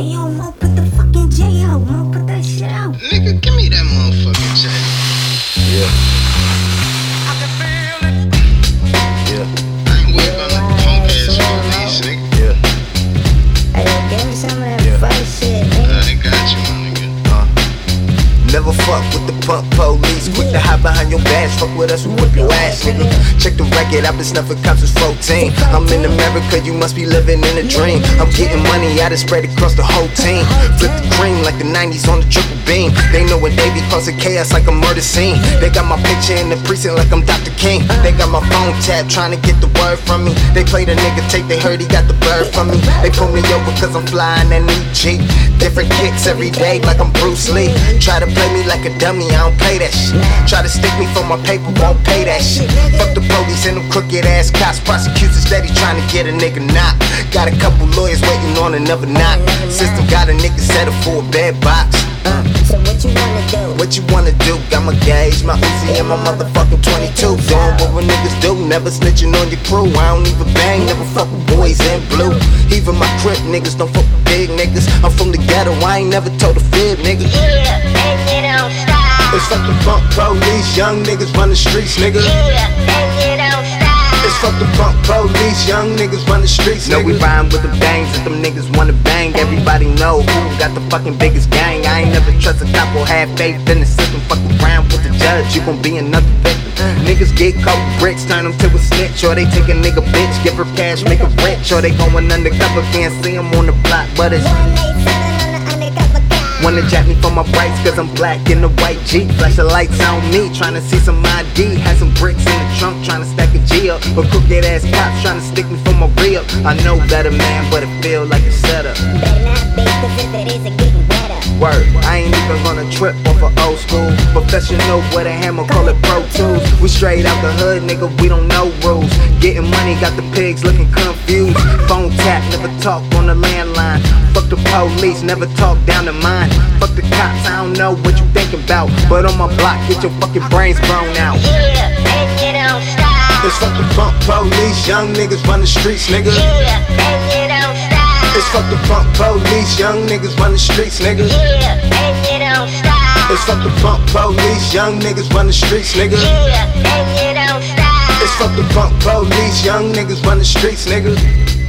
Hey yo, Mo, put the fucking J out. Mo, put that shit out. Nigga, give me that motherfucking J. Yeah. Yeah. I ain't worried about no punk ass police, nigga. Yeah. Hey, yo, give me some of that Yeah. first shit, Never fuck with the punk police. Quick to hide behind your badge. Fuck with us, we whip your ass, nigga. Check the record, I've been snuffing cops since 14. I'm in America, you must be living in a dream. I'm getting money, I done spread across the whole team. Flip the cream like the 90s on the triple beam. They know what they be causing chaos like a murder scene. They got my picture in the precinct like I'm Dr. King. They got my phone tapped, trying to get the word from me. They play the nigga tape, they heard he got the bird from me. They pull me over cause I'm flying that new Jeep. Different kicks every day like I'm Bruce Lee. Try to play me like a dummy, I don't play that shit. Try to stick me for my paper, won't pay that shit. Fuck the police and them crooked ass cops. Prosecutors steady trying to get a nigga knocked. Got a couple lawyers waiting on another knock. System got a nigga settled for a bad box. Uh, so what you wanna do? What you wanna do? Got my gauge, my Uzi, and my motherfucking 22. Doing what real niggas do, never snitching on your crew. I don't even bang, never fuck with boys in blue. Even my crip niggas don't fuck with big niggas. I'm from the ghetto, I ain't never told a fib, nigga. Yeah, It's fuck the funk police, young niggas run the streets, nigga. Yeah, and you don't stop. It's fuck the funk police, young niggas run the streets, nigga. No, we rhyme with the bangs that them niggas wanna bang. Everybody know who got the fucking biggest gang. I ain't never trust a cop or have faith in the system. Fuck around with the judge, you gon' be another victim. Niggas get caught with bricks, turn them to a snitch. Or they take a nigga bitch, give her cash, make her rich. Or they going undercover, can't see 'em on the block, but it's Wanna jack me for my brights cause I'm black in the white Jeep. Flash the lights on me, tryna see some ID Had some bricks in the trunk, tryna stack a G up. But crooked ass cops tryna stick me for my re-up I know better man, but it feel like a setup. Better not be, cause if it is, it getting better. Word, I ain't even gonna trip off of old school. Professional with a hammer, call it Pro Tools. We straight out the hood, nigga, we don't know rules. Getting money, got the pigs looking confused. Phone tap, never talk on the landline the police, never talk down to mine Fuck the cops, I don't know what you thinking about But on my block, get your fucking brains blown out Yeah, and you don't stop. It's fuck the funk police, young niggas run the streets, nigga Yeah, and you don't stop. It's fuck the funk police, young niggas run the streets, nigga Yeah, and you don't stop. It's fuck the funk police, young niggas run the streets, nigga Yeah, and you don't stop. It's fuck the funk police, young niggas run the streets, nigga.